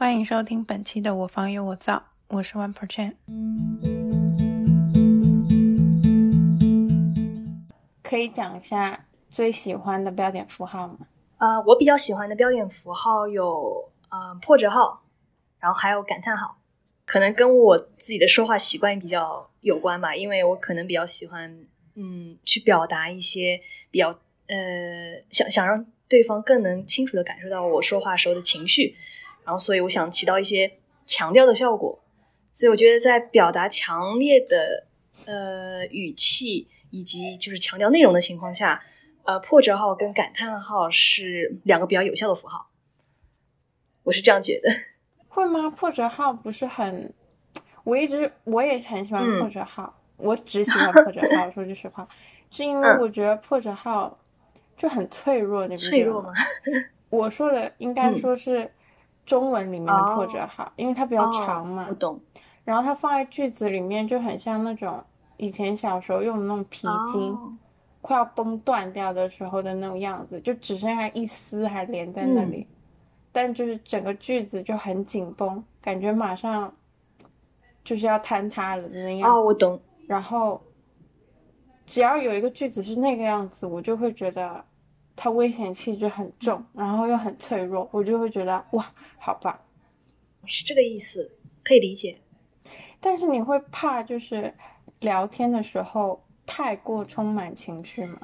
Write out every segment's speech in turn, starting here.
欢迎收听本期的《我房有我造》，我是 One Percent。可以讲一下最喜欢的标点符号吗？呃，我比较喜欢的标点符号有呃破折号，然后还有感叹号，可能跟我自己的说话习惯比较有关吧，因为我可能比较喜欢嗯去表达一些比较呃想想让对方更能清楚的感受到我说话时候的情绪。然后，所以我想起到一些强调的效果，所以我觉得在表达强烈的呃语气以及就是强调内容的情况下，呃破折号跟感叹号是两个比较有效的符号，我是这样觉得。会吗？破折号不是很，我一直我也很喜欢破折号，我只喜欢 破折号。说句实话，是因为我觉得破折号就很脆弱，你脆弱吗？我说的应该说是。中文里面的破折号，因为它比较长嘛，我懂。然后它放在句子里面就很像那种以前小时候用的那种皮筋，快要崩断掉的时候的那种样子，就只剩下一丝还连在那里，但就是整个句子就很紧绷，感觉马上就是要坍塌了的那样。哦，我懂。然后只要有一个句子是那个样子，我就会觉得。它危险气质很重，然后又很脆弱，我就会觉得哇，好棒，是这个意思，可以理解。但是你会怕就是聊天的时候太过充满情绪吗？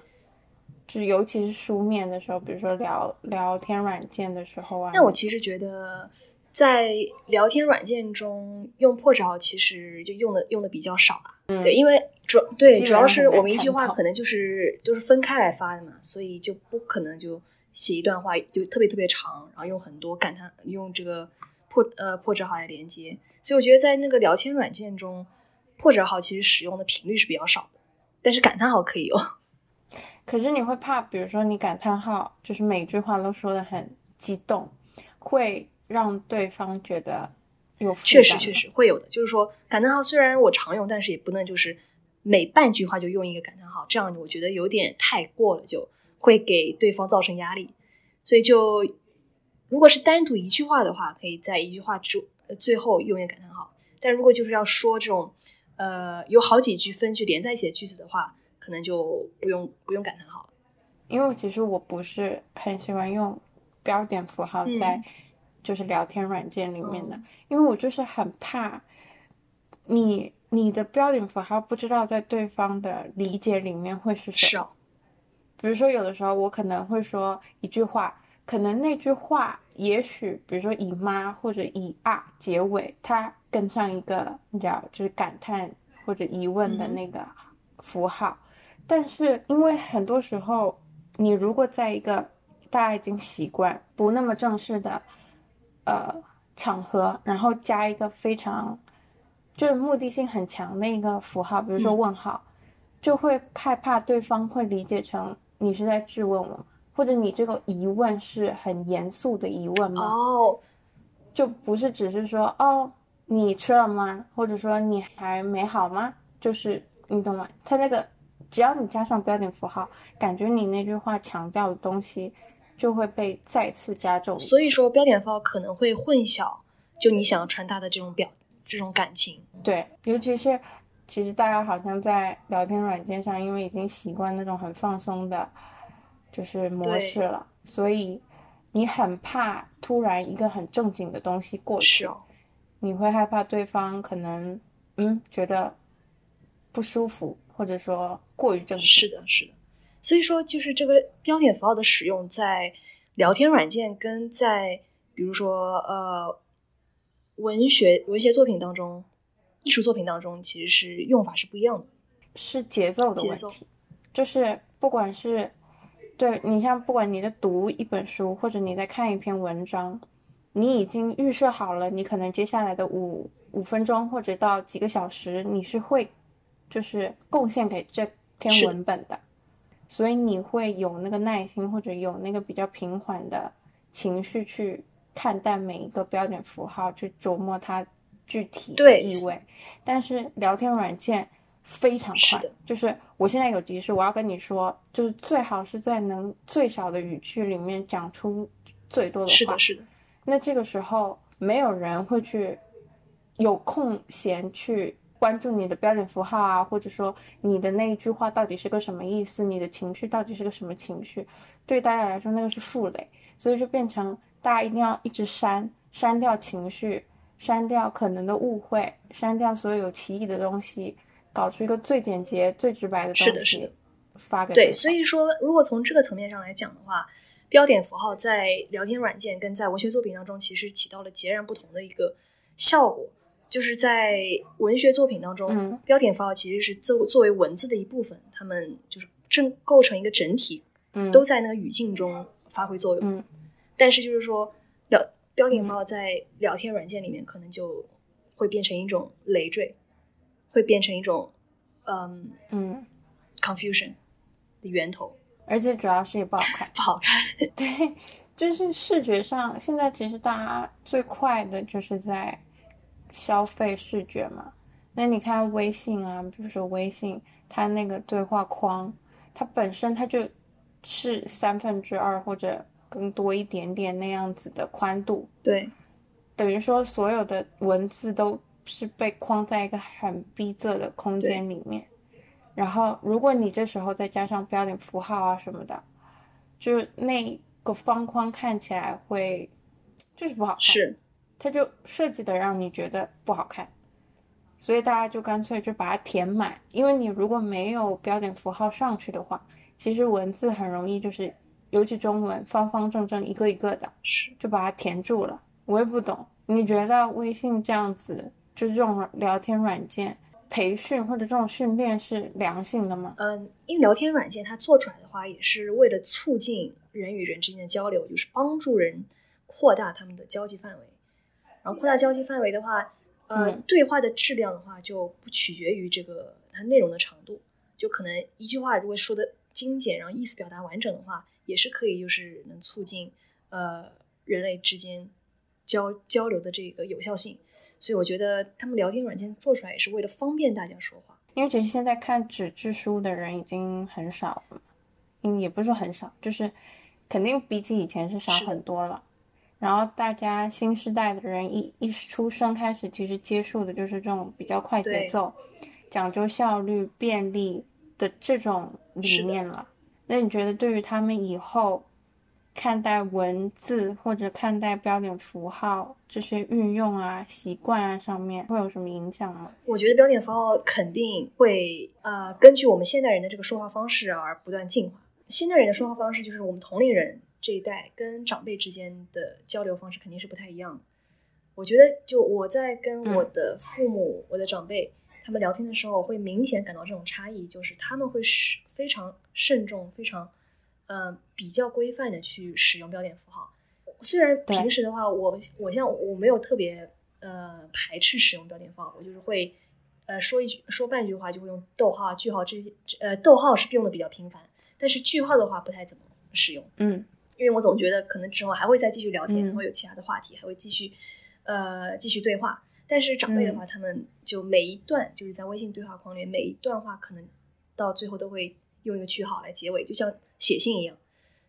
就尤其是书面的时候，比如说聊聊天软件的时候啊。那我其实觉得在聊天软件中用破折号，其实就用的用的比较少啊。嗯，对，因为。主对，主要是我们一句话可能就是都是分开来发的嘛，所以就不可能就写一段话就特别特别长，然后用很多感叹，用这个破呃破折号来连接。所以我觉得在那个聊天软件中，破折号其实使用的频率是比较少的，但是感叹号可以用。可是你会怕，比如说你感叹号就是每句话都说的很激动，会让对方觉得有确实确实会有的。就是说感叹号虽然我常用，但是也不能就是。每半句话就用一个感叹号，这样我觉得有点太过了，就会给对方造成压力。所以就如果是单独一句话的话，可以在一句话之最后用一个感叹号。但如果就是要说这种呃有好几句分句连在一起的句子的话，可能就不用不用感叹号了。因为其实我不是很喜欢用标点符号在就是聊天软件里面的，因为我就是很怕你。你的标点符号不知道在对方的理解里面会是什么。比如说，有的时候我可能会说一句话，可能那句话也许，比如说以妈或者以啊结尾，它跟上一个你知道就是感叹或者疑问的那个符号。但是因为很多时候，你如果在一个大家已经习惯不那么正式的呃场合，然后加一个非常。就是目的性很强的一个符号，比如说问号，就会害怕对方会理解成你是在质问我，或者你这个疑问是很严肃的疑问吗？哦，就不是只是说哦你吃了吗？或者说你还没好吗？就是你懂吗？他那个只要你加上标点符号，感觉你那句话强调的东西就会被再次加重。所以说标点符号可能会混淆，就你想要传达的这种表。这种感情，对，尤其是其实大家好像在聊天软件上，因为已经习惯那种很放松的，就是模式了，所以你很怕突然一个很正经的东西过去，你会害怕对方可能嗯觉得不舒服，或者说过于正式。是的，是的。所以说，就是这个标点符号的使用，在聊天软件跟在比如说呃。文学文学作品当中，艺术作品当中，其实是用法是不一样的，是节奏的问题。就是不管是对你像不管你在读一本书，或者你在看一篇文章，你已经预设好了，你可能接下来的五五分钟或者到几个小时，你是会就是贡献给这篇文本的，所以你会有那个耐心，或者有那个比较平缓的情绪去。看待每一个标点符号，去琢磨它具体的意味。但是聊天软件非常快，就是我现在有急事，我要跟你说，就是最好是在能最少的语句里面讲出最多的话。是的，是的。那这个时候没有人会去有空闲去关注你的标点符号啊，或者说你的那一句话到底是个什么意思，你的情绪到底是个什么情绪，对大家来说那个是负累，所以就变成大家一定要一直删，删掉情绪，删掉可能的误会，删掉所有有歧义的东西，搞出一个最简洁、最直白的东西。是的，是的。发给对，所以说，如果从这个层面上来讲的话，标点符号在聊天软件跟在文学作品当中，其实起到了截然不同的一个效果。就是在文学作品当中，标点符号其实是作作为文字的一部分，它们就是正构成一个整体，都在那个语境中发挥作用。但是就是说，聊标点符号在聊天软件里面，可能就会变成一种累赘，会变成一种嗯嗯 confusion 的。源头，而且主要是也不好看，不好看。对，就是视觉上，现在其实大家最快的就是在消费视觉嘛。那你看微信啊，比如说微信，它那个对话框，它本身它就是三分之二或者更多一点点那样子的宽度，对，等于说所有的文字都是被框在一个很逼仄的空间里面。然后，如果你这时候再加上标点符号啊什么的，就那个方框看起来会就是不好看，是，它就设计的让你觉得不好看，所以大家就干脆就把它填满。因为你如果没有标点符号上去的话，其实文字很容易就是，尤其中文方方正正一个一个的，是，就把它填住了。我也不懂，你觉得微信这样子就是这种聊天软件？培训或者这种训练是良性的吗？嗯，因为聊天软件它做出来的话，也是为了促进人与人之间的交流，就是帮助人扩大他们的交际范围。然后扩大交际范围的话，呃，对话的质量的话就不取决于这个它内容的长度，就可能一句话如果说的精简，然后意思表达完整的话，也是可以，就是能促进呃人类之间交交流的这个有效性。所以我觉得他们聊天软件做出来也是为了方便大家说话。因为其实现在看纸质书的人已经很少了，嗯，也不是说很少，就是肯定比起以前是少很多了。然后大家新时代的人一一出生开始，其实接触的就是这种比较快节奏、讲究效率、便利的这种理念了。那你觉得对于他们以后？看待文字或者看待标点符号这些运用啊、习惯啊上面会有什么影响吗？我觉得标点符号肯定会呃根据我们现代人的这个说话方式而不断进化。现代人的说话方式就是我们同龄人这一代跟长辈之间的交流方式肯定是不太一样的。我觉得就我在跟我的父母、我的长辈他们聊天的时候，会明显感到这种差异，就是他们会是非常慎重、非常。嗯，比较规范的去使用标点符号。虽然平时的话，我我像我没有特别呃排斥使用标点符号，我就是会呃说一句说半句话就会用逗号、句号这些。呃，逗号是用的比较频繁，但是句号的话不太怎么使用。嗯，因为我总觉得可能之后还会再继续聊天，会有其他的话题，还会继续呃继续对话。但是长辈的话，他们就每一段就是在微信对话框里，每一段话可能到最后都会。用一个句号来结尾，就像写信一样，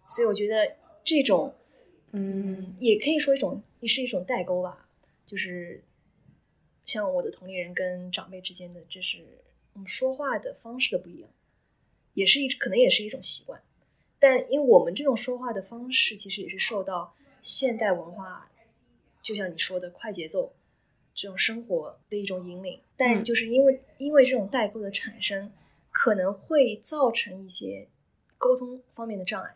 所以我觉得这种，嗯，也可以说一种，也是一种代沟吧。就是像我的同龄人跟长辈之间的，这是我们说话的方式的不一样，也是一可能也是一种习惯。但因为我们这种说话的方式，其实也是受到现代文化，就像你说的快节奏这种生活的一种引领。但就是因为因为这种代沟的产生。可能会造成一些沟通方面的障碍。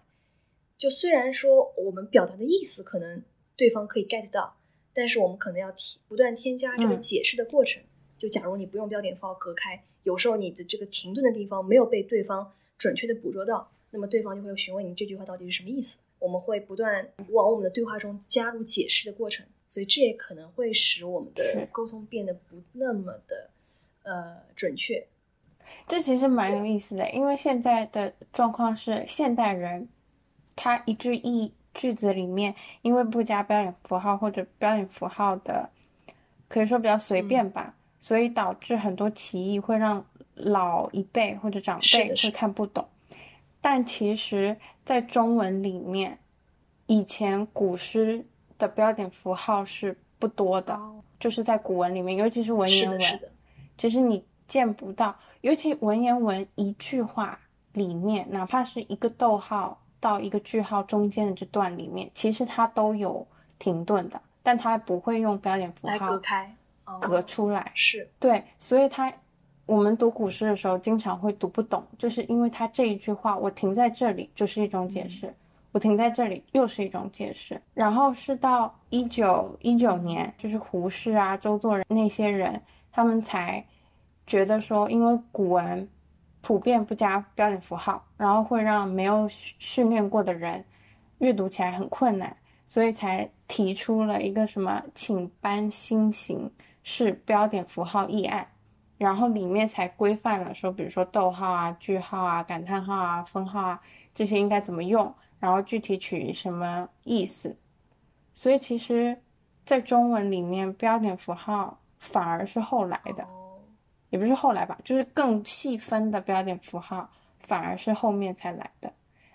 就虽然说我们表达的意思可能对方可以 get 到，但是我们可能要添不断添加这个解释的过程。就假如你不用标点符号隔开，有时候你的这个停顿的地方没有被对方准确的捕捉到，那么对方就会询问你这句话到底是什么意思。我们会不断往我们的对话中加入解释的过程，所以这也可能会使我们的沟通变得不那么的呃准确。这其实蛮有意思的，因为现在的状况是现代人，他一句一句子里面，因为不加标点符号或者标点符号的，可以说比较随便吧，所以导致很多歧义会让老一辈或者长辈会看不懂。但其实，在中文里面，以前古诗的标点符号是不多的，就是在古文里面，尤其是文言文，其实你见不到，尤其文言文一句话里面，哪怕是一个逗号到一个句号中间的这段里面，其实它都有停顿的，但它不会用标点符号隔开，隔出来，是。对，所以它我们读古诗的时候经常会读不懂，就是因为它这一句话我停在这里就是一种解释。我停在这里又是一种解释，然后是到一九一九年，就是胡适啊、周作人那些人，他们才觉得说，因为古文普遍不加标点符号，然后会让没有训练过的人阅读起来很困难，所以才提出了一个什么“请搬新型是标点符号议案”，然后里面才规范了说，比如说逗号啊、句号啊、感叹号啊、分号啊这些应该怎么用。然后具体取什么意思？所以其实，在中文里面，标点符号反而是后来的，也不是后来吧，就是更细分的标点符号反而是后面才来的。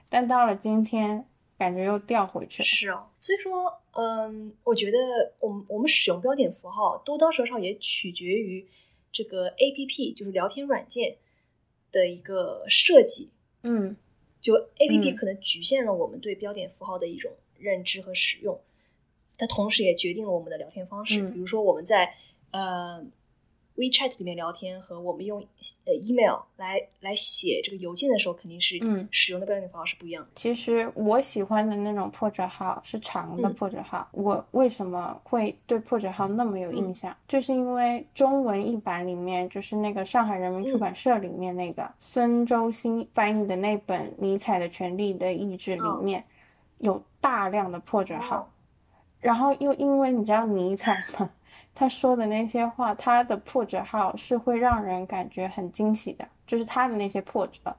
但到了今天，感觉又掉回去了。是哦，所以说，嗯，我觉得我们我们使用标点符号多多少少也取决于这个 A P P，就是聊天软件的一个设计。嗯。就 A P P 可能局限了我们对标点符号的一种认知和使用，它同时也决定了我们的聊天方式。比如说我们在呃。WeChat 里面聊天和我们用呃 email 来来写这个邮件的时候，肯定是嗯使用的标点符号是不一样的。其实我喜欢的那种破折号是长的破折号。我为什么会对破折号那么有印象？就是因为中文译版里面，就是那个上海人民出版社里面那个孙周新翻译的那本《尼采的权利的意志》里面有大量的破折号，然后又因为你知道尼采吗？他说的那些话，他的破折号是会让人感觉很惊喜的，就是他的那些破折，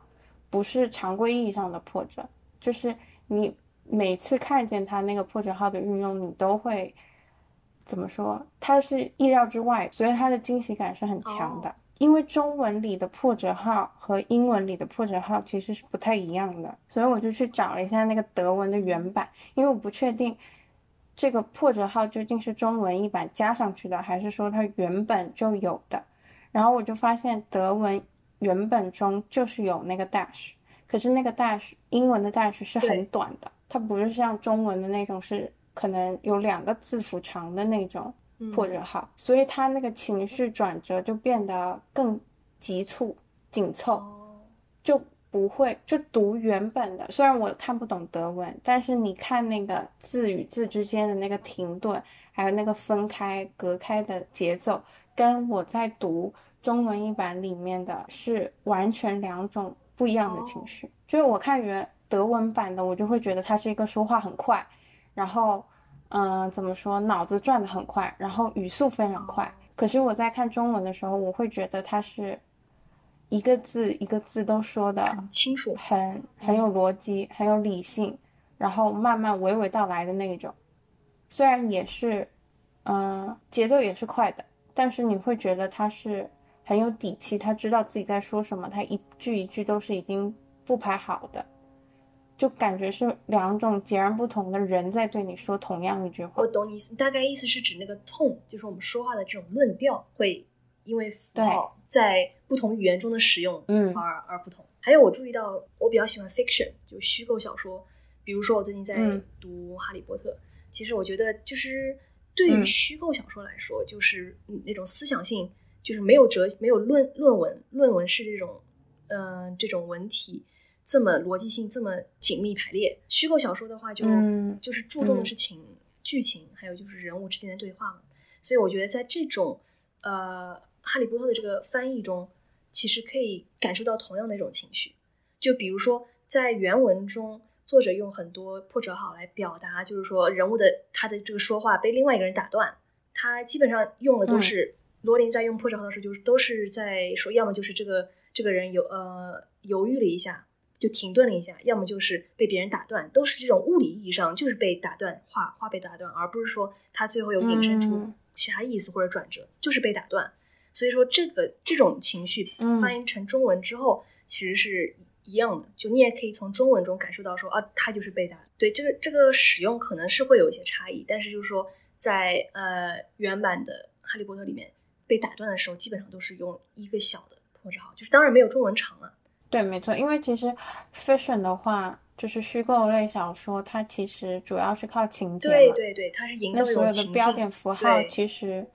不是常规意义上的破折，就是你每次看见他那个破折号的运用，你都会怎么说？他是意料之外，所以他的惊喜感是很强的。因为中文里的破折号和英文里的破折号其实是不太一样的，所以我就去找了一下那个德文的原版，因为我不确定。这个破折号究竟是中文译版加上去的，还是说它原本就有的？然后我就发现德文原本中就是有那个 dash，可是那个 dash 英文的 dash 是很短的，它不是像中文的那种是可能有两个字符长的那种破折号，所以它那个情绪转折就变得更急促、紧凑，就。不会，就读原本的。虽然我看不懂德文，但是你看那个字与字之间的那个停顿，还有那个分开、隔开的节奏，跟我在读中文译版里面的是完全两种不一样的情绪。就是我看原德文版的，我就会觉得他是一个说话很快，然后，嗯，怎么说，脑子转的很快，然后语速非常快。可是我在看中文的时候，我会觉得他是。一个字一个字都说的很清楚，很很有逻辑，很有理性，然后慢慢娓娓道来的那一种。虽然也是，嗯，节奏也是快的，但是你会觉得他是很有底气，他知道自己在说什么，他一句一句都是已经不排好的，就感觉是两种截然不同的人在对你说同样一句话。我懂你意思，大概意思是指那个痛，就是我们说话的这种论调会。因为符号在不同语言中的使用，嗯，而而不同。还有我注意到，我比较喜欢 fiction，就虚构小说。比如说，我最近在读《哈利波特》，其实我觉得，就是对于虚构小说来说，就是那种思想性，就是没有哲，没有论论文，论文是这种，嗯，这种文体这么逻辑性这么紧密排列。虚构小说的话，就就是注重的是情剧情，还有就是人物之间的对话嘛。所以我觉得，在这种呃。哈利波特的这个翻译中，其实可以感受到同样的一种情绪。就比如说，在原文中，作者用很多破折号来表达，就是说人物的他的这个说话被另外一个人打断。他基本上用的都是罗琳在用破折号的时候，就是都是在说，要么就是这个这个人有呃犹豫了一下，就停顿了一下；要么就是被别人打断，都是这种物理意义上就是被打断，话话被打断，而不是说他最后有引申出其他意思或者转折，就是被打断。所以说，这个这种情绪翻译成中文之后，其实是一样的。就你也可以从中文中感受到，说啊，他就是被打。对这个这个使用可能是会有一些差异，但是就是说，在呃原版的《哈利波特》里面被打断的时候，基本上都是用一个小的破折号，就是当然没有中文长了。对，没错，因为其实 fiction 的话，就是虚构类小说，它其实主要是靠情节嘛。对对对，它是营造那所有的标点符号其实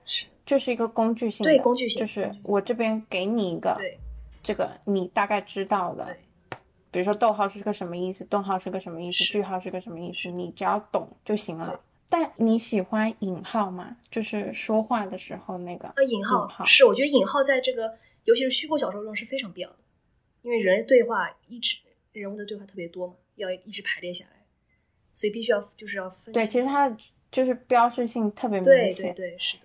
是就是一个工具性的，对工具性就是我这边给你一个，对这个你大概知道了。对比如说逗号是个什么意思，顿号是个什么意思，句号是个什么意思，你只要懂就行了。但你喜欢引号吗？就是说话的时候那个呃，引号号是，我觉得引号在这个尤其是虚构小说中是非常必要的，因为人类对话一直人物的对话特别多嘛，要一直排列下来，所以必须要就是要分对，其实它就是标志性特别明对显。对对是的，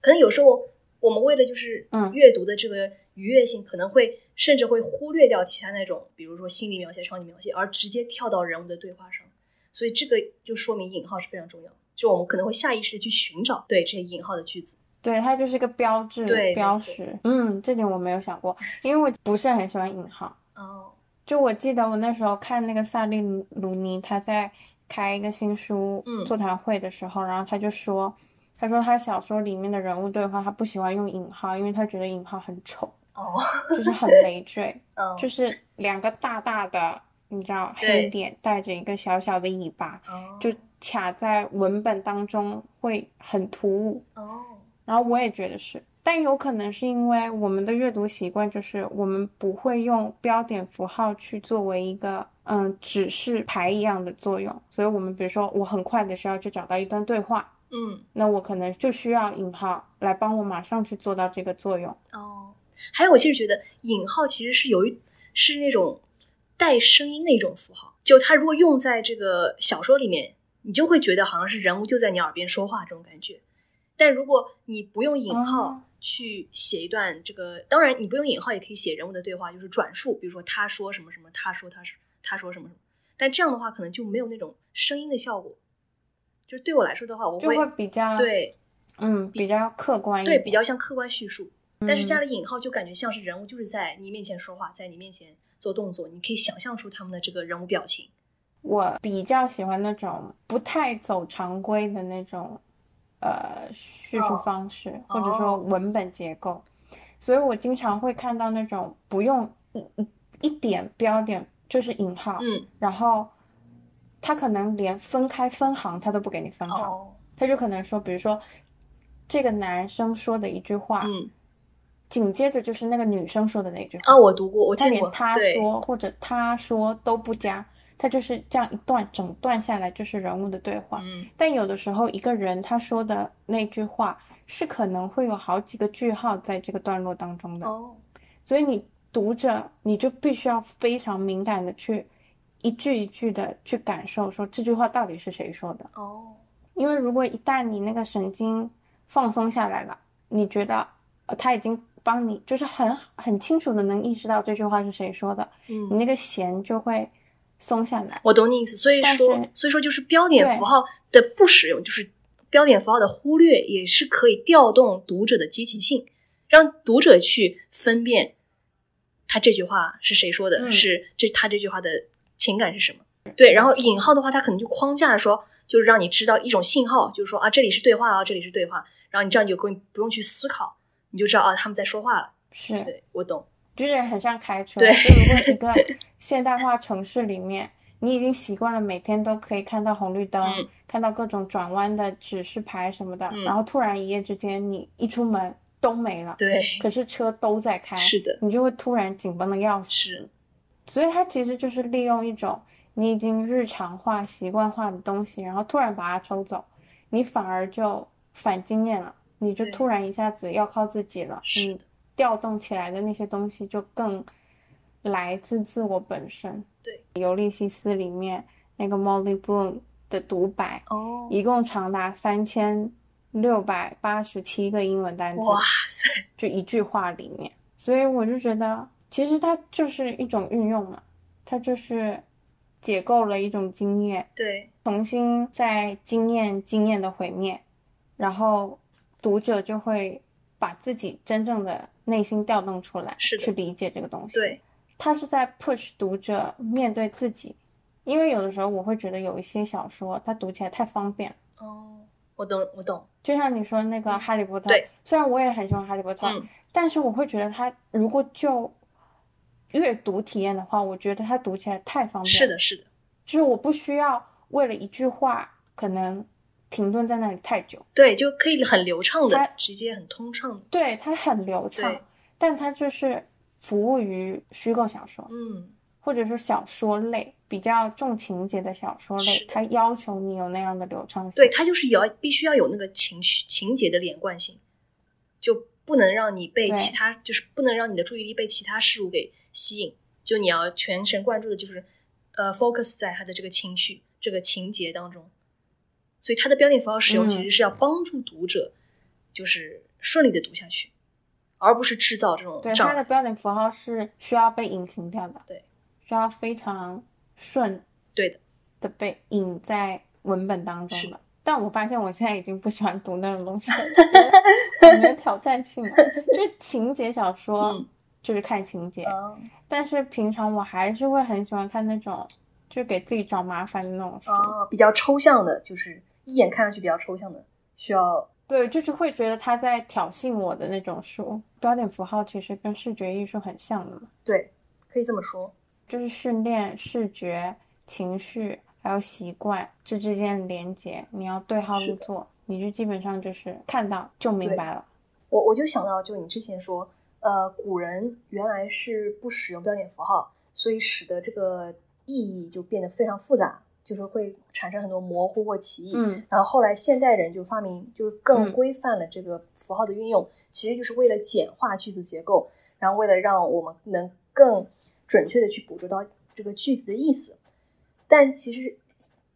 可能有时候我们为了就是嗯阅读的这个愉悦性，可能会甚至会忽略掉其他那种，比如说心理描写、场景描写，而直接跳到人物的对话上。所以这个就说明引号是非常重要，就我们可能会下意识的去寻找对这些引号的句子。对，它就是一个标志对标识。嗯，这点我没有想过，因为我不是很喜欢引号。哦，就我记得我那时候看那个萨利鲁鲁尼，他在开一个新书嗯座谈会的时候，然后他就说，他说他小说里面的人物对话，他不喜欢用引号，因为他觉得引号很丑，哦，就是很累赘，嗯，就是两个大大的，你知道黑点带着一个小小的尾巴，哦，就卡在文本当中会很突兀。哦，然后我也觉得是，但有可能是因为我们的阅读习惯，就是我们不会用标点符号去作为一个嗯指示牌一样的作用，所以我们比如说我很快的需要去找到一段对话，嗯，那我可能就需要引号来帮我马上去做到这个作用。哦，还有我其实觉得引号其实是有一是那种带声音的一种符号，就它如果用在这个小说里面，你就会觉得好像是人物就在你耳边说话这种感觉。但如果你不用引号哦去写一段这个，当然你不用引号也可以写人物的对话，就是转述，比如说他说什么什么，他说他是他说什么什么。但这样的话，可能就没有那种声音的效果。就是对我来说的话，我就会比较对嗯比较客观一对，比较像客观叙述，但是嗯加了引号就感觉像是人物就是在你面前说话，在你面前做动作，你可以想象出他们的这个人物表情。我比较喜欢那种不太走常规的那种呃叙述哦方式，或者说哦文本结构，所以我经常会看到那种不用一一一点标点就是引号，嗯，然后他可能连分开分行他都不给你分行，哦，他就可能说，比如说这个男生说的一句话，嗯，紧接着就是那个女生说的那句话，啊，我读过，我他见过，连他，说或者他说都不加，他就是这样一段整段下来就是人物的对话。嗯，但有的时候一个人他说的那句话是可能会有好几个句号在这个段落当中的，哦，所以你读着你就必须要非常敏感的去一句一句的去感受，说这句话到底是谁说的。哦，因为如果一旦你那个神经放松下来了，你觉得呃他已经帮你就是很很清楚的能意识到这句话是谁说的，嗯你嗯，那个弦就会松下来。我懂你意思。所以说，所以说就是标点符号的不使用，就是标点符号的忽略，也是可以调动读者的积极性，让读者去分辨他这句话是谁说的，嗯是这他这句话的情感是什么。对，然后引号的话，它可能就框架着说，就是让你知道一种信号，就是说啊，这里是对话啊，这里是对话，然后你这样你就不用不用去思考，你就知道啊，他们在说话了。是，对，我懂。就是很像开车。对就如果一个 现代化城市里面，你已经习惯了每天都可以看到红绿灯，嗯看到各种转弯的指示牌什么的，嗯然后突然一夜之间你一出门都没了，对，可是车都在开，是的，你就会突然紧绷的要死。是，所以它其实就是利用一种你已经日常化、习惯化的东西，然后突然把它抽走，你反而就反经验了，你就突然一下子要靠自己了，你调动起来的那些东西就更来自自我本身。对，《尤利西斯》里面那个 Molly Bloom 的独白，哦，一共长达三千六百八十七个英文单词。哇塞，就一句话里面，所以我就觉得，其实它就是一种运用嘛，它就是解构了一种经验，对，重新在经验经验的毁灭，然后读者就会把自己真正的内心调动出来，是去理解这个东西。对，它是在 push 读者面对自己，因为有的时候我会觉得有一些小说它读起来太方便了。哦，我懂，我懂。就像你说那个《哈利波特》，对，虽然我也很喜欢《哈利波特》，嗯但是我会觉得他如果就阅读体验的话，我觉得它读起来太方便。是，的，是的，就是我不需要为了一句话可能停顿在那里太久。对，就可以很流畅它的，直接很通畅的。对，它很流畅，但它就是服务于虚构小说，嗯，或者是小说类比较重情节的小说类，它要求你有那样的流畅性。对，它就是要必须要有那个情绪情节的连贯性，就不能让你被其他，就是不能让你的注意力被其他事物给吸引，就你要全神贯注的，就是呃 focus 在他的这个情绪、这个情节当中。所以它的标点符号使用嗯其实是要帮助读者，就是顺利的读下去，而不是制造这种对，障碍。它的标点符号是需要被隐形掉的，对，需要非常顺对的，的被隐在文本当中是的。但我发现我现在已经不喜欢读那种东西了，因为很没有挑战性了。就是情节小说，嗯就是看情节，哦但是平常我还是会很喜欢看那种，就是给自己找麻烦的那种书。哦，比较抽象的，就是一眼看上去比较抽象的，需要对，就是会觉得他在挑衅我的那种书。标点符号其实跟视觉艺术很像的嘛。对，可以这么说。就是训练视觉、情绪还有习惯这之间的连接，你要对号入座，你就基本上就是看到就明白了。我我就想到，就你之前说，呃，古人原来是不使用标点符号，所以使得这个意义就变得非常复杂，就是会产生很多模糊或歧义。嗯，然后后来现代人就发明，就是更嗯规范了这个符号的运用，其实就是为了简化句子结构，然后为了让我们能更准确的去捕捉到这个句子的意思。但其实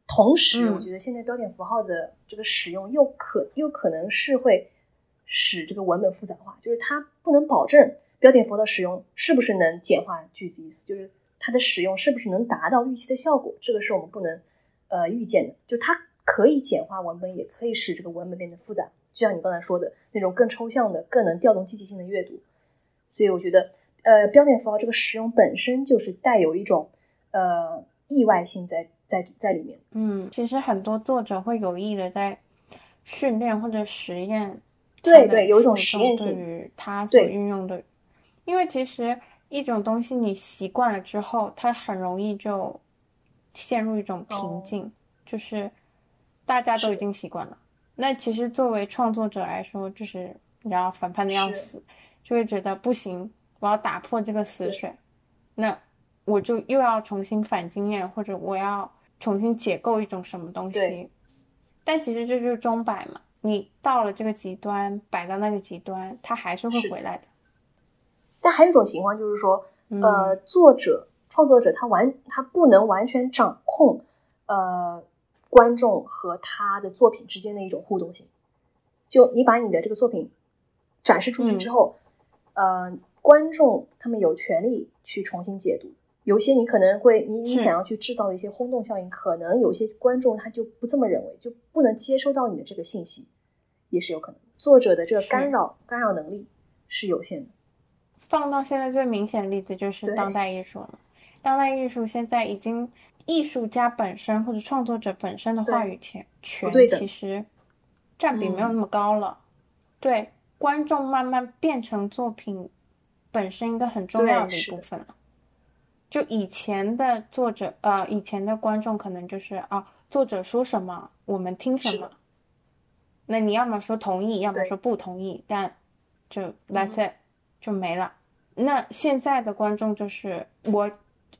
同时，嗯我觉得现在标点符号的这个使用又可又可能是会使这个文本复杂化，就是它不能保证标点符号的使用是不是能简化句子意思，就是它的使用是不是能达到预期的效果，这个是我们不能呃预见的。就它可以简化文本，也可以使这个文本变得复杂，就像你刚才说的那种更抽象的、更能调动积极性的阅读。所以我觉得，呃，标点符号这个使用本身就是带有一种呃意外性在在在里面。嗯，其实很多作者会有意的在训练或者实验对对有一种实验性对于他所对运用的，因为其实一种东西你习惯了之后，它很容易就陷入一种瓶哦颈，就是大家都已经习惯了。那其实作为创作者来说，就是你要反叛的要是死，就会觉得不行，我要打破这个死水。那我就又要重新反经验，或者我要重新解构一种什么东对西。但其实这就是钟摆嘛，你到了这个极端，摆到那个极端，它还是会回来的。但还有一种情况就是说，嗯呃，作者创作者他完他不能完全掌控呃观众和他的作品之间的一种互动性。就你把你的这个作品展示出去之后，呃，观众他们有权利去重新解读。有些你可能会你你想要去制造的一些轰动效应，可能有些观众他就不这么认为，就不能接收到你的这个信息，也是有可能。作者的这个干扰干扰能力是有限的。放到现在最明显的例子就是当代艺术了。当代艺术现在已经艺术家本身或者创作者本身的话语权权其实占比没有嗯那么高了。对，观众慢慢变成作品本身一个很重要的一部分了。就以前的作者，呃，以前的观众可能就是啊，作者说什么，我们听什么。那你要么说同意，要么说不同意，但就嗯 that's it、就没了。那现在的观众就是我，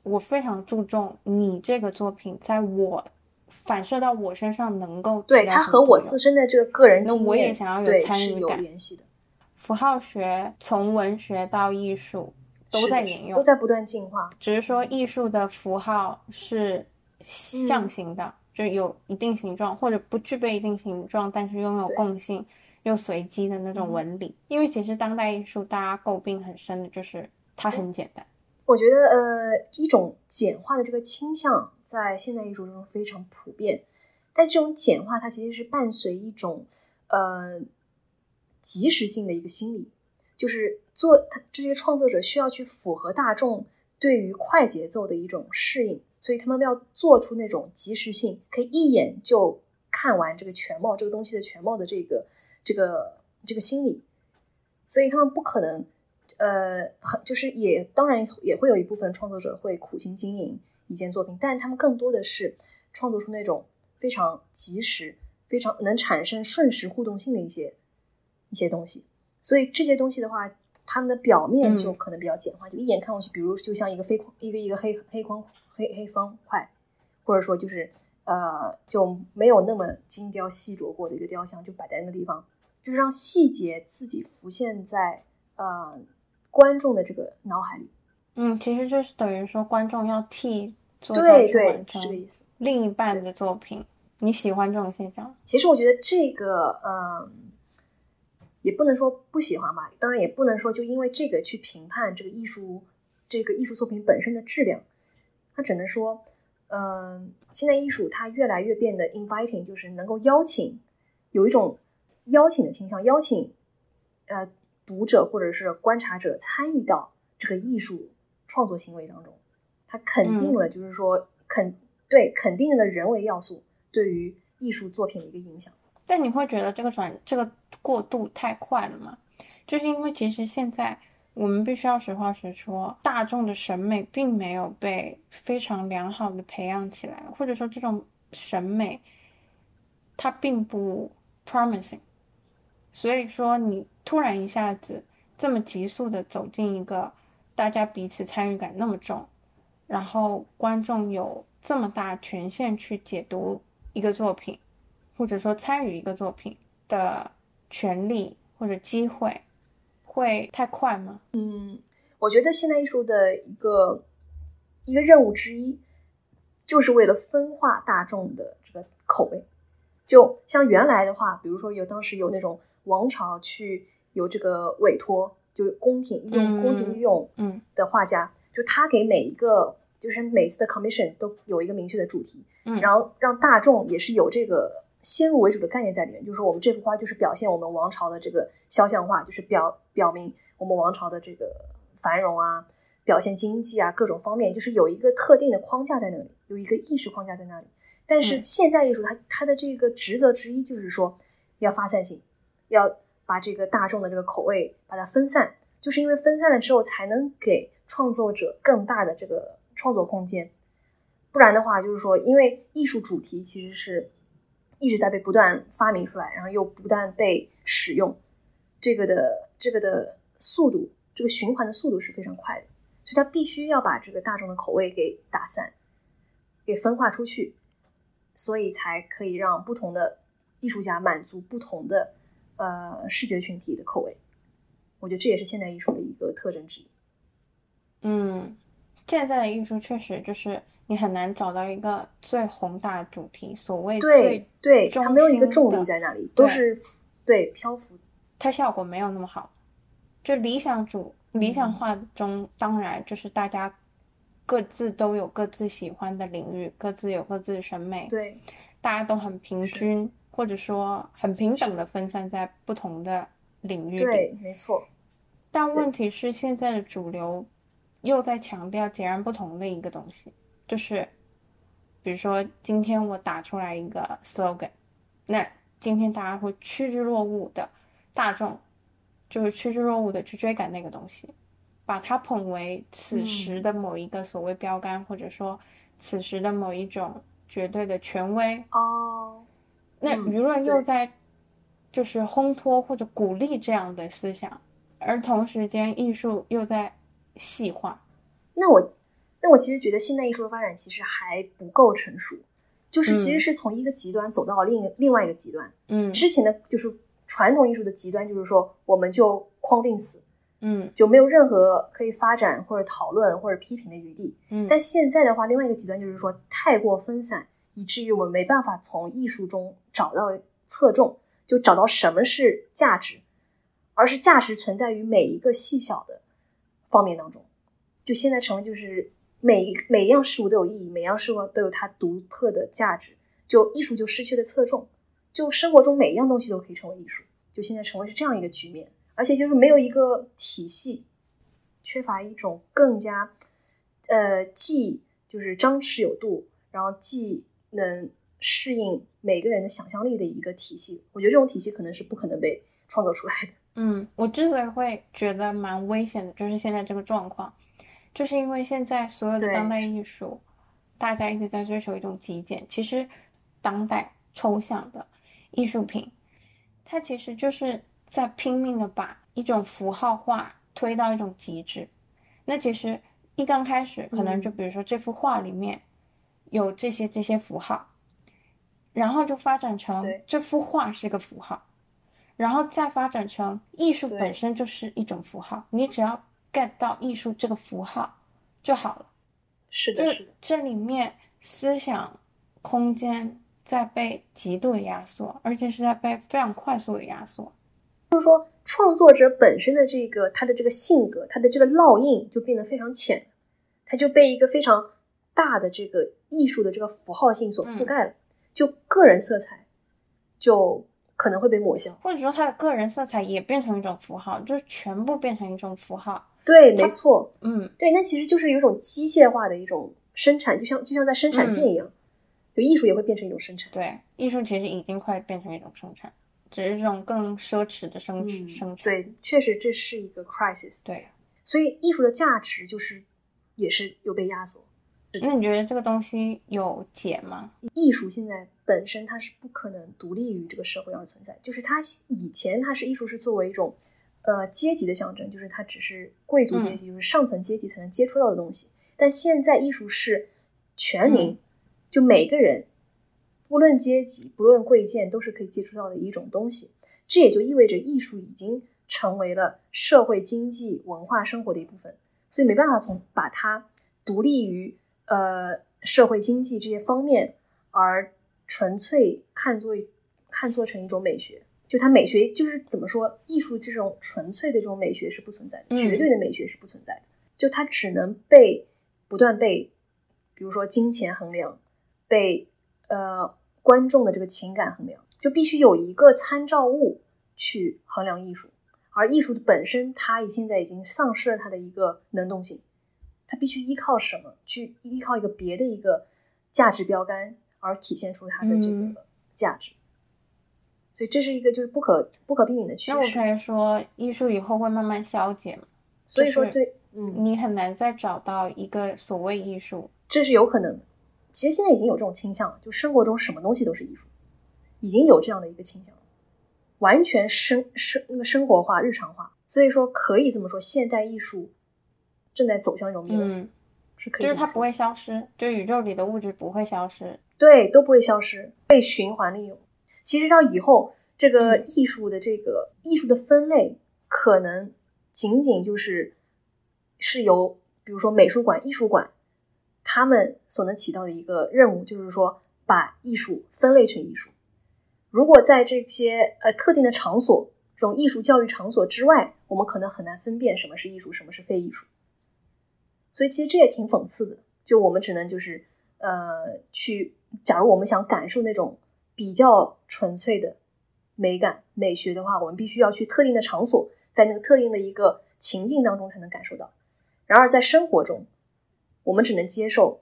我非常注重你这个作品在我反射到我身上能够对它和我自身的这个个人经验，那我也想要有参与感联系的，符号学从文学到艺术都在沿用，都在不断进化。只是说艺术的符号是象形的，就有一定形状，或者不具备一定形状，但是拥有共性又随机的那种嗯纹理。因为其实当代艺术大家诟病很深的就是它很简单，我觉得呃，一种简化的这个倾向在现代艺术中非常普遍，但这种简化它其实是伴随一种呃及时性的一个心理，就是做他这些创作者需要去符合大众对于快节奏的一种适应，所以他们要做出那种及时性，可以一眼就看完这个全貌，这个东西的全貌的这个这个这个心理，所以他们不可能，呃，很就是也当然也会有一部分创作者会苦心经营一件作品，但他们更多的是创作出那种非常及时、非常能产生瞬时互动性的一些一些东西，所以这些东西的话，他们的表面就可能比较简化，就一眼看过去，比如就像一个飞框，一个一个黑黑框黑黑方块，或者说就是。呃，就没有那么精雕细琢过的一个雕像，就摆在那个地方，就是让细节自己浮现在呃观众的这个脑海里。嗯，其实就是等于说观众要替作家完成这个意思。另一半的作品，你喜欢这种现象？其实我觉得这个，嗯，也不能说不喜欢吧，当然也不能说就因为这个去评判这个艺术这个艺术作品本身的质量，他只能说。嗯，现在艺术它越来越变得 inviting，就是能够邀请，有一种邀请的倾向，邀请呃读者或者是观察者参与到这个艺术创作行为当中。它肯定了，就是说肯对肯定了人为要素对于艺术作品的一个影响。但你会觉得这个转这个过渡太快了吗？就是因为其实现在。我们必须要实话实说，大众的审美并没有被非常良好的培养起来，或者说这种审美它并不 promising。所以说，你突然一下子这么急速的走进一个大家彼此参与感那么重，然后观众有这么大权限去解读一个作品，或者说参与一个作品的权利或者机会。会太快吗？嗯，我觉得现代艺术的一个一个任务之一，就是为了分化大众的这个口味。就像原来的话，比如说有当时有那种王朝去有这个委托，就是宫廷用宫廷御用嗯的画家，就他给每一个就是每次的 commission 都有一个明确的主题，嗯，然后让大众也是有这个。先入为主的概念在里面，就是说我们这幅画就是表现我们王朝的这个肖像画，就是表表明我们王朝的这个繁荣啊，表现经济啊各种方面，就是有一个特定的框架在那里，有一个意识框架在那里。但是现代艺术它它的这个职责之一就是说要发散性，要把这个大众的这个口味把它分散，就是因为分散了之后才能给创作者更大的这个创作空间。不然的话，就是说因为艺术主题其实是。一直在被不断发明出来，然后又不断被使用，这个的这个的速度，这个循环的速度是非常快的，所以它必须要把这个大众的口味给打散，给分化出去，所以才可以让不同的艺术家满足不同的呃视觉群体的口味。我觉得这也是现代艺术的一个特征之一。嗯，现在的艺术确实就是。你很难找到一个最宏大主题，所谓对对，它没有一个重力在那里，都是对漂浮，它效果没有那么好。就理想主理想化中，当然就是大家各自都有各自喜欢的领域，各自有各自的审美，对，大家都很平均或者说很平等的分散在不同的领域里，对，没错。但问题是，现在的主流又在强调截然不同的一个东西。就是，比如说今天我打出来一个 slogan，那今天大家会趋之若鹜的，大众就是趋之若鹜的去追赶那个东西，把它捧为此时的某一个所谓标杆，或者说此时的某一种绝对的权威哦。那舆论又在就是烘托或者鼓励这样的思想，而同时间艺术又在细化。那我。但我其实觉得现代艺术的发展其实还不够成熟，就是其实是从一个极端走到了另另外一个极端。嗯，之前的就是传统艺术的极端，就是说我们就框定死，嗯，就没有任何可以发展或者讨论或者批评的余地。嗯，但现在的话，另外一个极端就是说太过分散，以至于我们没办法从艺术中找到侧重，就找到什么是价值，而是价值存在于每一个细小的方面当中。就现在成为就是。每每一样事物都有意义，每样事物都有它独特的价值，就艺术就失去了侧重，就生活中每一样东西都可以成为艺术，就现在成为是这样一个局面，而且就是没有一个体系，缺乏一种更加，呃，既就是张弛有度，然后既能适应每个人的想象力的一个体系。我觉得这种体系可能是不可能被创造出来的。嗯，我之所以会觉得蛮危险的，就是现在这个状况，就是因为现在所有的当代艺术，大家一直在追求一种极简。其实，当代抽象的艺术品，它其实就是在拼命的把一种符号化推到一种极致。那其实一刚开始，可能就比如说这幅画里面有这些这些符号，然后就发展成这幅画是个符号。然后再发展成艺术本身就是一种符号，你只要 get 到艺术这个符号就好了。是的，是的，这里面思想空间在被极度的压缩，而且是在被非常快速的压缩。就是说，创作者本身的这个他的这个性格，他的这个烙印就变得非常浅，他就被一个非常大的这个艺术的这个符号性所覆盖了，就个人色彩就。可能会被抹消，或者说他的个人色彩也变成一种符号，就是全部变成一种符号。对，没错，嗯，对，那其实就是有一种机械化的一种生产，就像就像在生产线一样，就艺术也会变成一种生产。对，艺术其实已经快变成一种生产，只是这种更奢侈的生生产。对，确实这是一个 crisis。对，所以艺术的价值就是也是有被压缩。那你觉得这个东西有解吗？艺术现在本身它是不可能独立于这个社会而存在，就是它以前它是艺术是作为一种呃阶级的象征，就是它只是贵族阶级，就是上层阶级才能接触到的东西。但现在艺术是全民，就每个人不论阶级不论贵贱都是可以接触到的一种东西。这也就意味着艺术已经成为了社会经济文化生活的一部分，所以没办法从把它独立于。呃，社会经济这些方面，而纯粹看作看作成一种美学，就它美学就是怎么说，艺术这种纯粹的这种美学是不存在的，绝对的美学是不存在的，就它只能被不断被，比如说金钱衡量，被呃观众的这个情感衡量，就必须有一个参照物去衡量艺术，而艺术的本身，它现在已经丧失了它的一个能动性。它必须依靠什么？去依靠一个别的一个价值标杆，而体现出它的这个价值。所以这是一个就是不可不可避免的趋势。那我可以说，艺术以后会慢慢消减所以说，对，嗯，你很难再找到一个所谓艺术，这是有可能的。其实现在已经有这种倾向了，就生活中什么东西都是艺术，已经有这样的一个倾向了，完全生生那个生活化、日常化。所以说，可以这么说，现代艺术。正在走向一种灭亡，是可以，就是它不会消失，就宇宙里的物质不会消失，对，都不会消失，被循环利用。其实到以后，这个艺术的这个艺术的分类，可能仅仅就是是由，比如说美术馆、艺术馆，他们所能起到的一个任务，就是说把艺术分类成艺术。如果在这些呃特定的场所，这种艺术教育场所之外，我们可能很难分辨什么是艺术，什么是非艺术。所以其实这也挺讽刺的，就我们只能就是呃去，假如我们想感受那种比较纯粹的美感美学的话，我们必须要去特定的场所，在那个特定的一个情境当中才能感受到。然而在生活中，我们只能接受，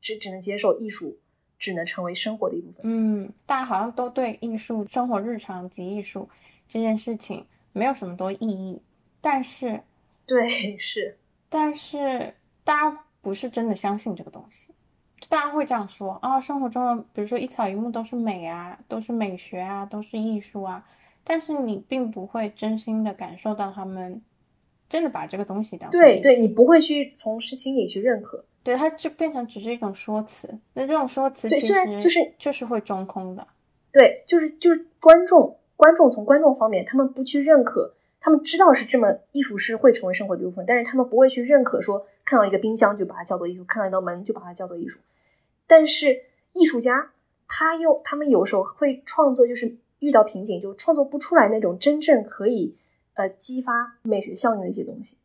只只能接受艺术，只能成为生活的一部分。嗯，大家好像都对艺术、生活日常及艺术这件事情没有什么多意义，但是对是。但是大家不是真的相信这个东西，大家会这样说啊，生活中的比如说一草一木都是美啊，都是美学啊，都是艺术啊，但是你并不会真心的感受到他们真的把这个东西当对对，你不会去从心里去认可，对，它就变成只是一种说辞。那这种说辞对，虽然就是就是会中空的，对，就是就是观众观众从观众方面，他们不去认可。他们知道是这么艺术是会成为生活的一部分，但是他们不会去认可说看到一个冰箱就把它叫做艺术，看到一道门就把它叫做艺术。但是艺术家他又他们有时候会创作，就是遇到瓶颈就创作不出来那种真正可以呃激发美学效应的一些东西。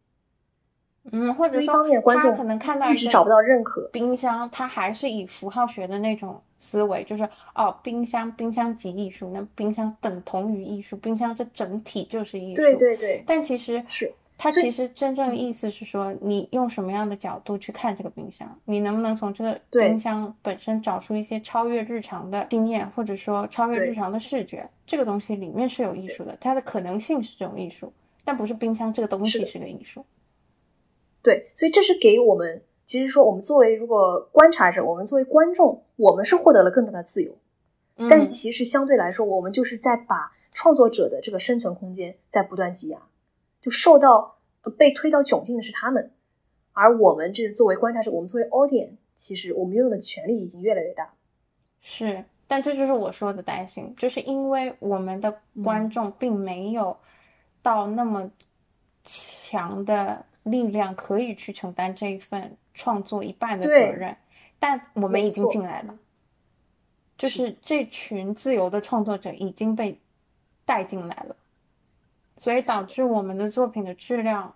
嗯，或者一方面观众可能看到一直找不到认可，冰箱它还是以符号学的那种思维，就是哦，冰箱冰箱即艺术，那冰箱等同于艺术，冰箱这整体就是艺术。对对对。但其实是它其实真正的意思是说，你用什么样的角度去看这个冰箱，你能不能从这个冰箱本身找出一些超越日常的经验，或者说超越日常的视觉，这个东西里面是有艺术的，它的可能性是这种艺术，但不是冰箱这个东西是个艺术。对，所以这是给我们，其实说我们作为如果观察者，我们作为观众，我们是获得了更大的自由，但其实相对来说，我们就是在把创作者的这个生存空间在不断挤压。就受到被推到窘境的是他们，而我们这作为观察者，我们作为 audience，其实我们拥有的权利已经越来越大。是，但这就是我说的担心，就是因为我们的观众并没有到那么强的力量，可以去承担这一份创作一半的责任，但我们已经进来了，就是。这群自由的创作者已经被带进来了。所以导致我们的作品的质量，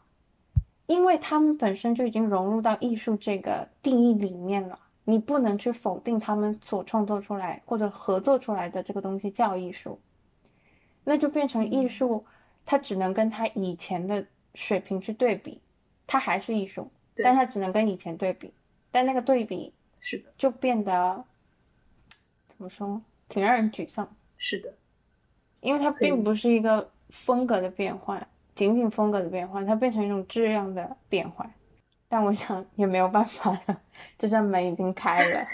因为他们本身就已经融入到艺术这个定义里面了，你不能去否定他们所创作出来或者合作出来的这个东西叫艺术，那就变成艺术，它只能跟他以前的水平去对比，它还是艺术，但它只能跟以前对比，但那个对比是的，就变得怎么说，挺让人沮丧。是的，因为它并不是一个。风格的变换，仅仅风格的变换，它变成一种质量的变换，但我想也没有办法了，这扇门已经开了，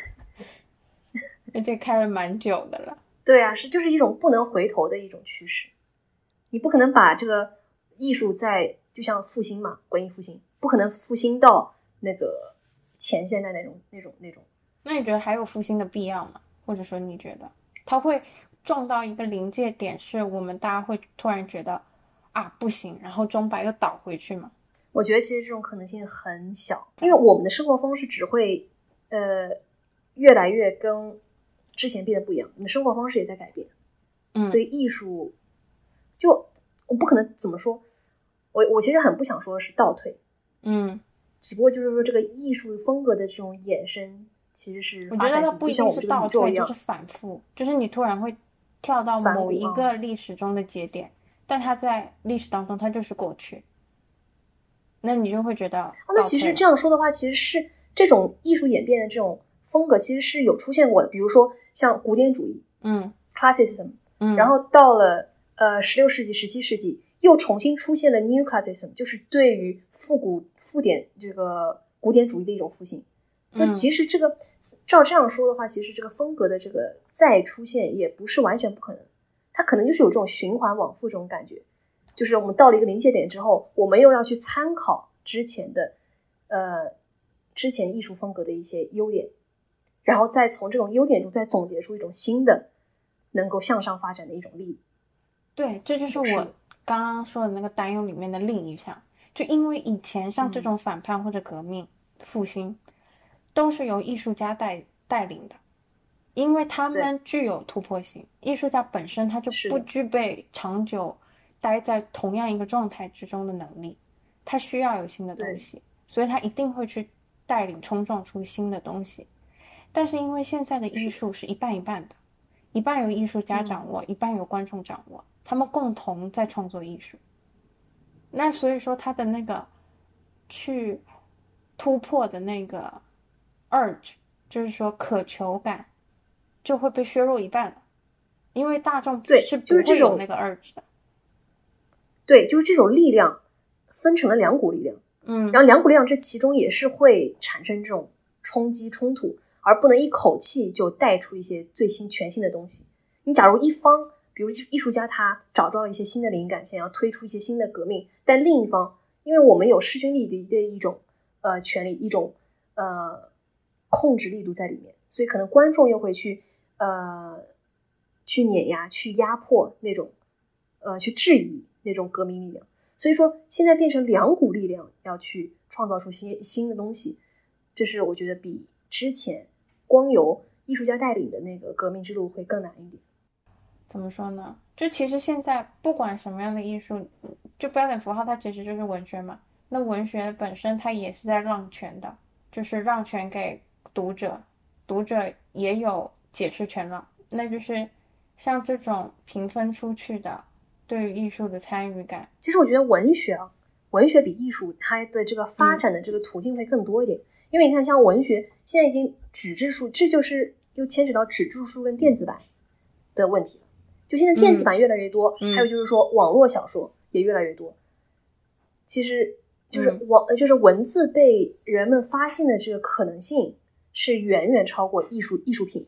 而且开了蛮久的了。对啊，是就是一种不能回头的一种趋势，你不可能把这个艺术在就像复兴嘛，文艺复兴，不可能复兴到那个前现代那种那种那种。那你觉得还有复兴的必要吗？或者说你觉得它会？撞到一个临界点，是我们大家会突然觉得啊不行，然后钟摆又倒回去嘛？我觉得其实这种可能性很小，因为我们的生活方式只会呃越来越跟之前变得不一样，你的生活方式也在改变，嗯，所以艺术就我不可能怎么说，我我其实很不想说是倒退，嗯，只不过就是说这个艺术风格的这种衍生其实是我觉得它不一定是倒退，就是反复，就是你突然会。跳到某一个历史中的节点，但它在历史当中它就是过去，那你就会觉得，那其实这样说的话，其实是这种艺术演变的这种风格，其实是有出现过的。比如说像古典主义，嗯，classicism，嗯，然后到了呃十六世纪、十七世纪，又重新出现了 new classicism，就是对于复古复典这个古典主义的一种复兴。那其实这个照这样说的话，其实这个风格的这个再出现也不是完全不可能，它可能就是有这种循环往复这种感觉，就是我们到了一个临界点之后，我们又要去参考之前的，呃，之前艺术风格的一些优点，然后再从这种优点中再总结出一种新的能够向上发展的一种力。对，这就是我刚刚说的那个担忧里面的另一项，就因为以前像这种反叛或者革命复兴。都是由艺术家带带领的，因为他们具有突破性。艺术家本身他就不具备长久待在同样一个状态之中的能力，他需要有新的东西，所以他一定会去带领冲撞出新的东西。但是因为现在的艺术是一半一半的，一半由艺术家掌握，一半由观众掌握，他们共同在创作艺术。那所以说他的那个去突破的那个。urge 就是说渴求感就会被削弱一半了，因为大众对是就是这种那个 urge 的，对，就是这种力量分成了两股力量，嗯，然后两股力量这其中也是会产生这种冲击冲突，而不能一口气就带出一些最新全新的东西。你假如一方，比如艺术家他找到了一些新的灵感，想要推出一些新的革命，但另一方，因为我们有势均力敌的一种呃权利，一种呃。控制力度在里面，所以可能观众又会去呃去碾压、去压迫那种呃去质疑那种革命力量。所以说现在变成两股力量要去创造出新新的东西，这是我觉得比之前光由艺术家带领的那个革命之路会更难一点。怎么说呢？就其实现在不管什么样的艺术，就标点符号它其实就是文学嘛。那文学本身它也是在让权的，就是让权给。读者，读者也有解释权了，那就是像这种平分出去的对于艺术的参与感。其实我觉得文学啊，文学比艺术它的这个发展的这个途径会更多一点。因为你看，像文学现在已经纸质书，这就是又牵扯到纸质书跟电子版的问题了。就现在电子版越来越多，还有就是说网络小说也越来越多。其实就是网，就是文字被人们发现的这个可能性是远远超过艺术艺术品。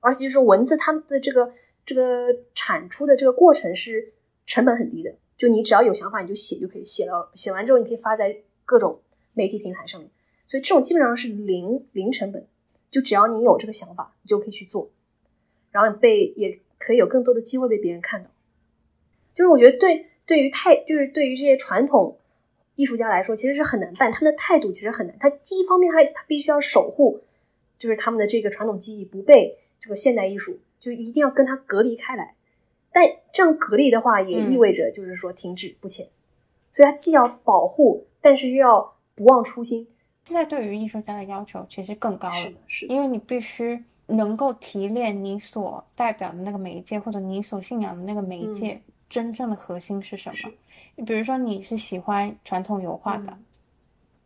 而且就是文字，它们的这个这个产出的这个过程是成本很低的，就你只要有想法，你就写就可以写了，写完之后你可以发在各种媒体平台上面，所以这种基本上是零零成本，就只要你有这个想法，你就可以去做，然后被也可以有更多的机会被别人看到。就是我觉得对对于太，就是对于这些传统艺术家来说，其实是很难办，他们的态度其实很难。他第一方面，他他必须要守护，就是他们的这个传统技艺不被。这个现代艺术就一定要跟它隔离开来，但这样隔离的话，也意味着就是说停滞不前，所以他既要保护，但是又要不忘初心。现在对于艺术家的要求其实更高了，是是，因为你必须能够提炼你所代表的那个媒介，或者你所信仰的那个媒介真正的核心是什么。你比如说你是喜欢传统油画的，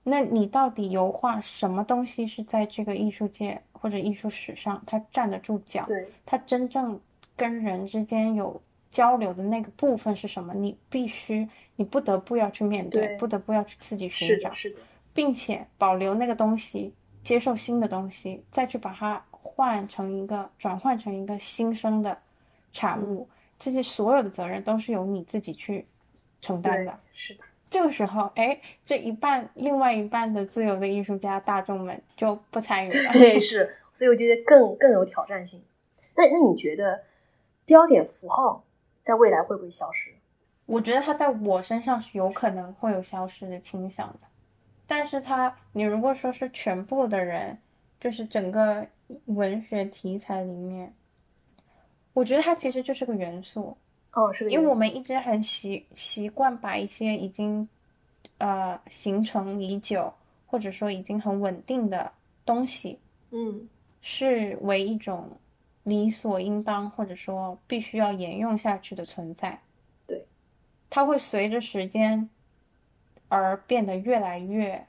那你到底油画什么东西是在这个艺术界？或者艺术史上，它站得住脚，对，它真正跟人之间有交流的那个部分是什么？你必须，你不得不要去面对，不得不要去自己寻找，是的，并且保留那个东西，接受新的东西，再去把它换成一个转换成一个新生的产物，这些所有的责任都是由你自己去承担的，是的。这个时候，哎，这一半，另外一半的自由的艺术家大众们就不参与了。对，是，所以我觉得更更有挑战性。那那你觉得标点符号在未来会不会消失？我觉得它在我身上是有可能会有消失的倾向的。但是它，你如果说是全部的人，就是整个文学题材里面，我觉得它其实就是个元素。哦，是的，因为我们一直很习习惯把一些已经，呃，形成已久或者说已经很稳定的东西，嗯，视为一种理所应当或者说必须要沿用下去的存在。对，它会随着时间而变得越来越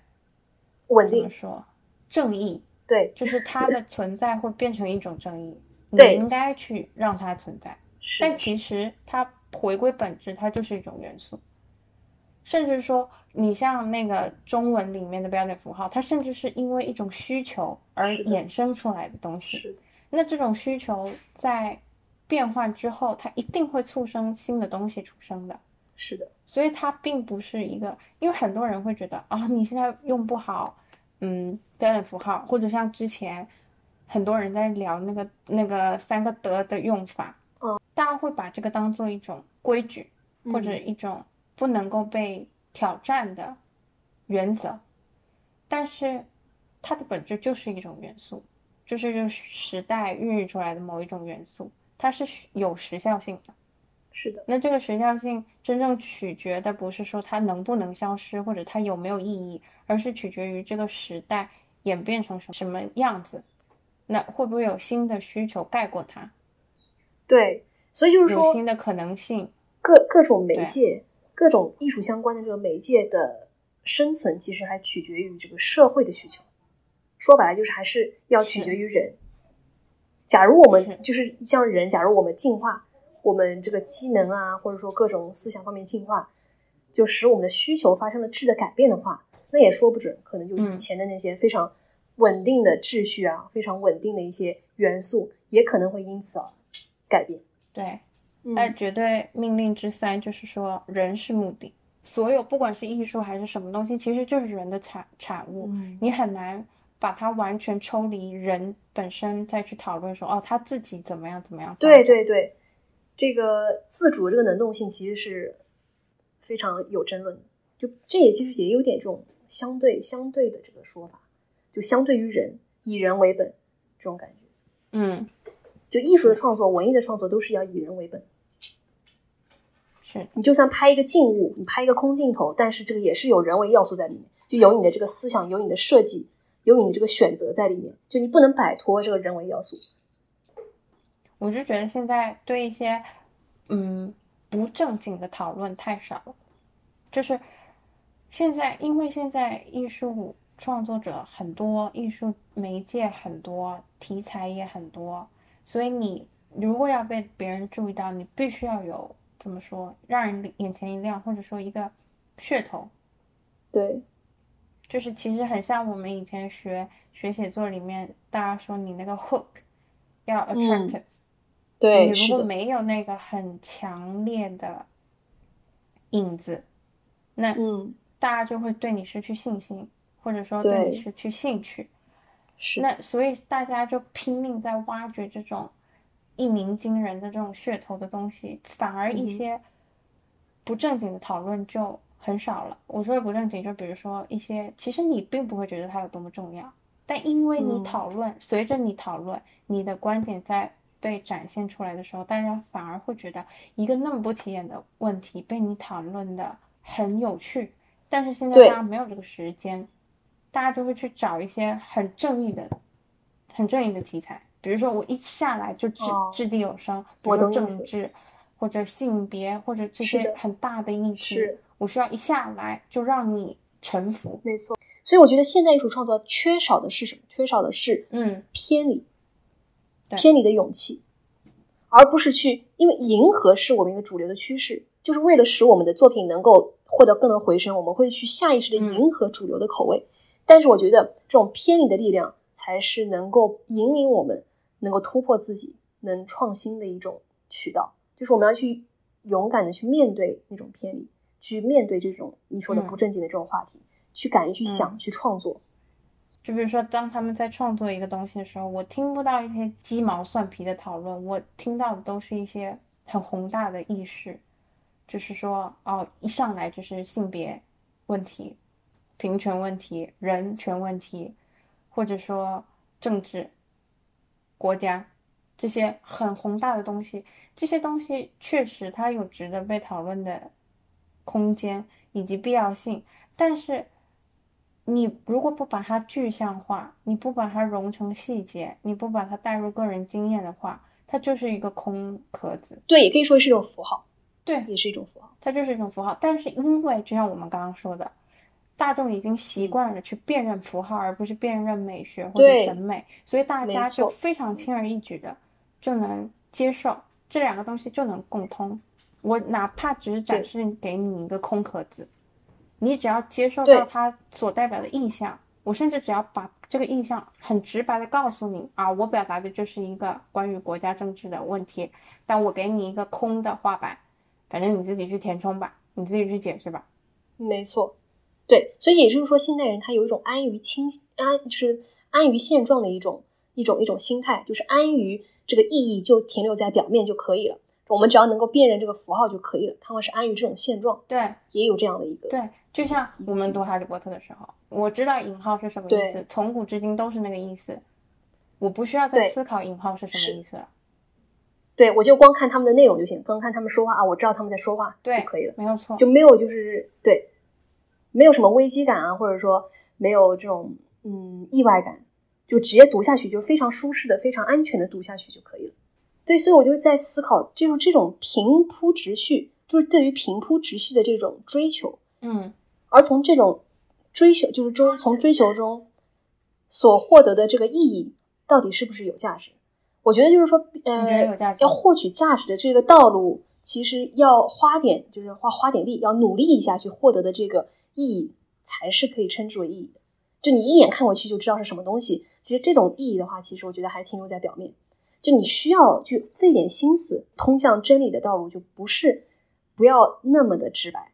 稳定。说正义，对，就是它的存在会变成一种正义，你应该去让它存在。但其实它回归本质，它就是一种元素。甚至说，你像那个中文里面的标点符号，它甚至是因为一种需求而衍生出来的东西。那这种需求在变换之后，它一定会促生新的东西出生的。是的。所以它并不是一个，因为很多人会觉得啊，你现在用不好，嗯，标点符号，或者像之前很多人在聊那个那个三个德的用法。嗯大家会把这个当做一种规矩，或者一种不能够被挑战的原则，但是它的本质就是一种元素，就是就时代孕育出来的某一种元素，它是有时效性的。是的，那这个时效性真正取决的不是说它能不能消失，或者它有没有意义，而是取决于这个时代演变成什什么样子，那会不会有新的需求盖过它？对。所以就是说，新的可能性，各各种媒介、各种艺术相关的这个媒介的生存，其实还取决于这个社会的需求。说白了，就是还是要取决于人。假如我们就是像人，假如我们进化，我们这个机能啊，或者说各种思想方面进化，就使我们的需求发生了质的改变的话，那也说不准，可能就以前的那些非常稳定的秩序啊，非常稳定的一些元素，也可能会因此而改变。对，那绝对命令之三就是说，人是目的。所有不管是艺术还是什么东西，其实就是人的产产物。你很难把它完全抽离人本身，再去讨论说，哦，他自己怎么样怎么样。对对对，这个自主这个能动性其实是非常有争论的。就这也其实也有点这种相对相对的这个说法，就相对于人，以人为本这种感觉。嗯。就艺术的创作、文艺的创作都是要以人为本。是你就算拍一个静物，你拍一个空镜头，但是这个也是有人为要素在里面，就有你的这个思想，有你的设计，有你的这个选择在里面，就你不能摆脱这个人为要素。我就觉得现在对一些嗯不正经的讨论太少了，就是现在因为现在艺术创作者很多，艺术媒介很多，题材也很多，所以你如果要被别人注意到，你必须要有怎么说，让人眼前一亮，或者说一个噱头。对，就是其实很像我们以前学学写作里面，大家说你那个 hook 要 attractive，对，你如果，没有那个很强烈的影子，那嗯，大家就会对你失去信心，或者说对你失去兴趣。是，那所以大家就拼命在挖掘这种一鸣惊人的这种噱头的东西，反而一些不正经的讨论就很少了。我说的不正经，就比如说一些其实你并不会觉得它有多么重要，但因为你嗯讨论，随着你讨论，你的观点在被展现出来的时候，大家反而会觉得一个那么不起眼的问题被你讨论的很有趣。但是现在大家没有这个时间，大家就会去找一些很正义的、很正义的题材，比如说我一下来就掷哦掷地有声，比如说我懂意思政治或者性别或者这些很大的议题是，我需要一下来就让你臣服。没错。所以我觉得现代艺术创作缺少的是什么？缺少的是嗯，偏离，对偏离的勇气，而不是去因为迎合是我们一个主流的趋势，就是为了使我们的作品能够获得更多回声，我们会去下意识的嗯迎合主流的口味。但是我觉得这种偏离的力量才是能够引领我们能够突破自己、能创新的一种渠道，就是我们要去勇敢的去面对那种偏离，去面对这种你说的嗯不正经的这种话题，去敢于去想、嗯去创作。就比如说，当他们在创作一个东西的时候，我听不到一些鸡毛蒜皮的讨论，我听到的都是一些很宏大的意识，就是说，哦，一上来就是性别问题、平权问题、人权问题，或者说政治、国家这些很宏大的东西，这些东西确实它有值得被讨论的空间以及必要性，但是。你如果不把它具象化，你不把它融成细节，你不把它带入个人经验的话，它就是一个空壳子。对，也可以说是一种符号，对，也是一种符号。它就是一种符号。但是因为就像我们刚刚说的，大众已经习惯了去辨认符号，而不是辨认美学或者审美，所以大家就非常轻而易举的就能接受这两个东西，就能共通。我哪怕只是展示给你一个空壳子，你只要接受到它所代表的意象，我甚至只要把这个意象很直白的告诉你啊，我表达的就是一个关于国家政治的问题，但我给你一个空的画板，反正你自己去填充吧，你自己去解释吧。没错，对，所以也就是说，现代人他有一种安于清安，就是安于现状的一种一种一种心态，就是安于这个意义就停留在表面就可以了，我们只要能够辨认这个符号就可以了。他们是安于这种现状，对也有这样的一个对，就像我们读《哈利波特》的时候，我知道引号是什么意思，从古至今都是那个意思，我不需要再思考引号是什么意思了。对我就光看他们的内容就行，光看他们说话啊，我知道他们在说话对就可以了，没有错，就没有就是对，没有什么危机感啊，或者说没有这种嗯意外感，就直接读下去，就非常舒适的、非常安全的读下去就可以了。对，所以我就在思考，就是这种平铺直叙，就是对于平铺直叙的这种追求，嗯而从这种追求，就是中从追求中所获得的这个意义，到底是不是有价值？我觉得就是说，呃要获取价值的这个道路，其实要花点，就是花花点力，要努力一下去获得的这个意义，才是可以称之为意义的。就你一眼看过去就知道是什么东西，其实这种意义的话，其实我觉得还停留在表面。就你需要去费点心思，通向真理的道路就不是不要那么的直白，